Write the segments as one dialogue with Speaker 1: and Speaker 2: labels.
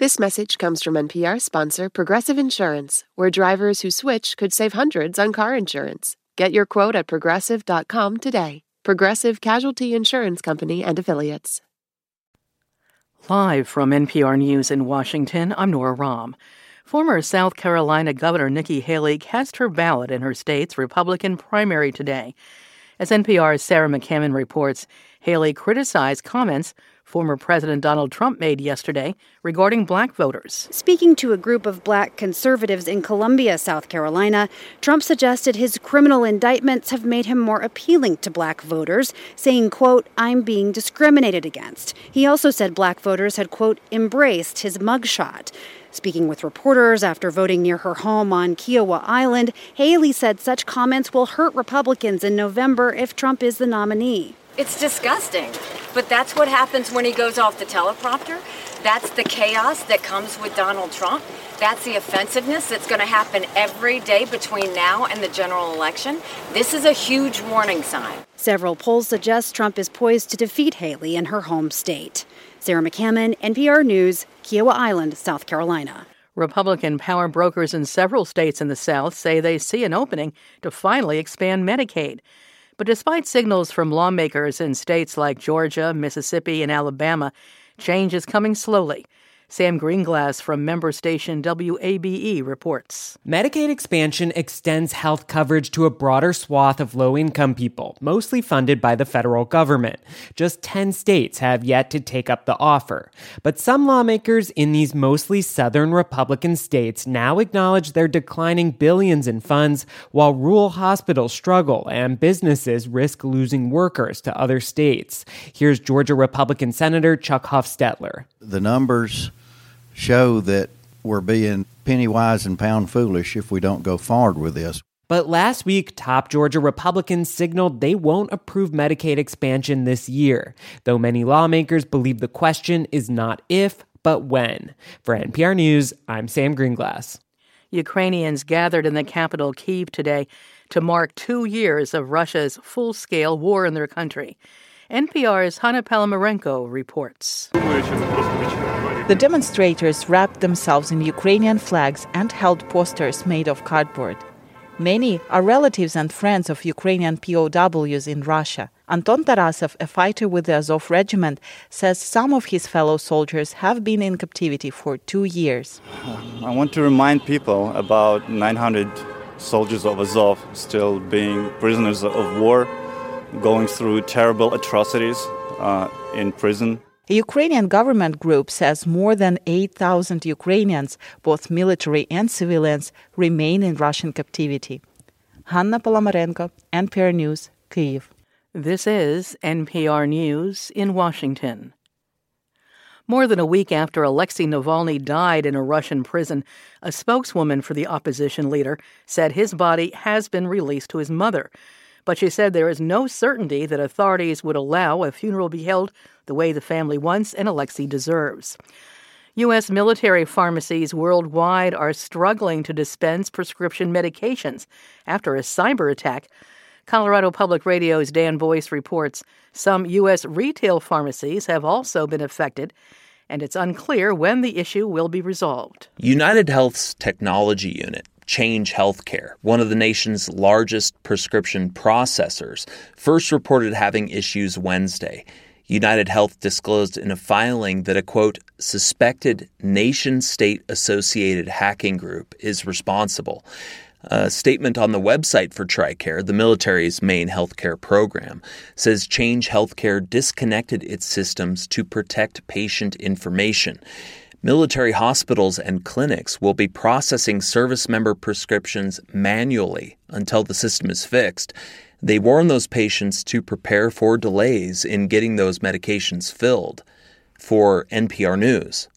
Speaker 1: This message comes from NPR sponsor Progressive Insurance, where drivers who switch could save hundreds on car insurance. Get your quote at progressive.com today. Progressive Casualty Insurance Company and Affiliates.
Speaker 2: Live from NPR News in Washington, I'm Nora Raum. Former South Carolina Governor Nikki Haley cast her ballot in her state's Republican primary today. As NPR's Sarah McCammon reports, Haley criticized comments former President Donald Trump made yesterday regarding black voters.
Speaker 3: Speaking to a group of black conservatives in Columbia, South Carolina, Trump suggested his criminal indictments have made him more appealing to black voters, saying, quote, I'm being discriminated against. He also said black voters had, quote, embraced his mugshot. Speaking with reporters after voting near her home on Kiawah Island, Haley said such comments will hurt Republicans in November if Trump is the nominee.
Speaker 4: It's disgusting. But that's what happens when he goes off the teleprompter. That's the chaos that comes with Donald Trump. That's the offensiveness that's going to happen every day between now and the general election. This is a huge warning sign.
Speaker 3: Several polls suggest Trump is poised to defeat Haley in her home state. Sarah McCammon, NPR News, Kiawah Island, South Carolina.
Speaker 2: Republican power brokers in several states in the South say they see an opening to finally expand Medicaid. But despite signals from lawmakers in states like Georgia, Mississippi, and Alabama, change is coming slowly. Sam Greenglass from member station WABE reports.
Speaker 5: Medicaid expansion extends health coverage to a broader swath of low income people, mostly funded by the federal government. Just 10 states have yet to take up the offer. But some lawmakers in these mostly southern Republican states now acknowledge they're declining billions in funds while rural hospitals struggle and businesses risk losing workers to other states. Here's Georgia Republican Senator Chuck Hufstetler.
Speaker 6: The numbers show that we're being penny wise and pound foolish if we don't go forward with this.
Speaker 5: But last week, top Georgia Republicans signaled they won't approve Medicaid expansion this year, though many lawmakers believe the question is not if, but when. For NPR News, I'm Sam Greenglass.
Speaker 2: Ukrainians gathered in the capital, Kyiv, today to mark two years of Russia's full scale war in their country. NPR's Hanna Palamarenko reports.
Speaker 7: The demonstrators wrapped themselves in Ukrainian flags and held posters made of cardboard. Many are relatives and friends of Ukrainian POWs in Russia. Anton Tarasov, a fighter with the Azov regiment, says some of his fellow soldiers have been in captivity for two years.
Speaker 8: I want to remind people about 900 soldiers of Azov still being prisoners of war, going through terrible atrocities uh, in prison.
Speaker 7: A Ukrainian government group says more than 8,000 Ukrainians, both military and civilians, remain in Russian captivity. Hanna Palamarenko, NPR News, Kyiv.
Speaker 2: This is NPR News in Washington. More than a week after Alexei Navalny died in a Russian prison, a spokeswoman for the opposition leader said his body has been released to his mother but she said there is no certainty that authorities would allow a funeral be held the way the family wants and Alexei deserves. U.S. military pharmacies worldwide are struggling to dispense prescription medications after a cyber attack. Colorado Public Radio's Dan Boyce reports some U.S. retail pharmacies have also been affected, and it's unclear when the issue will be resolved.
Speaker 9: United Health's technology unit Change Healthcare, one of the nation's largest prescription processors, first reported having issues Wednesday. United Health disclosed in a filing that a quote, suspected nation state associated hacking group is responsible. A statement on the website for TRICARE, the military's main healthcare program, says Change Healthcare disconnected its systems to protect patient information. Military hospitals and clinics will be processing service member prescriptions manually until the system is fixed. They warn those patients to prepare for delays in getting those medications filled. For NPR News,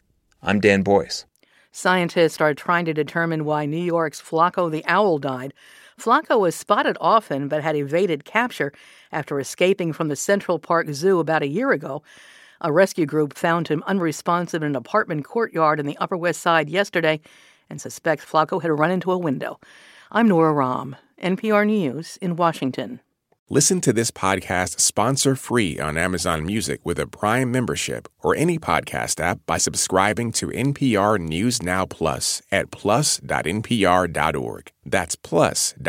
Speaker 9: I'm Dan Boyce.
Speaker 2: Scientists are trying to determine why New York's Flaco the owl died. Flaco was spotted often but had evaded capture after escaping from the Central Park Zoo about a year ago. A rescue group found him unresponsive in an apartment courtyard in the Upper West Side yesterday and suspects Flaco had run into a window. I'm Nora Raum, NPR News in Washington.
Speaker 10: Listen to this podcast sponsor free on Amazon Music with a Prime membership or any podcast app by subscribing to NPR News Now Plus at plus.npr.org. That's plus.npr.org.